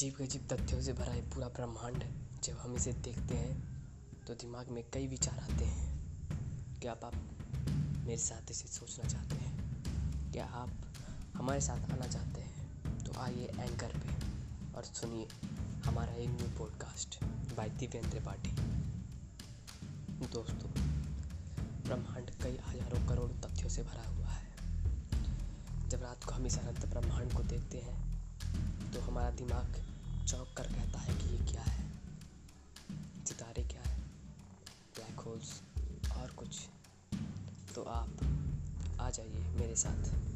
अजीब गजीब तथ्यों से भरा है पूरा ब्रह्मांड जब हम इसे देखते हैं तो दिमाग में कई विचार आते हैं। क्या आप मेरे साथ इसे सोचना चाहते हैं? क्या आप हमारे साथ आना चाहते हैं? तो आइए एंकर पे और सुनिए हमारा एक न्यू पॉडकास्ट बाय दिव्येंद्र पाठी दोस्तों, ब्रह्मांड कई हज़ारों करोड़ तथ्यों से भरा हुआ है। जब रात को हम इस अनंत ब्रह्मांड को देखते हैं तो हमारा दिमाग चौंक कर कहता है कि ये क्या है? सितारे क्या है? ब्लैक होल्स और कुछ। तो आप आ जाइए मेरे साथ।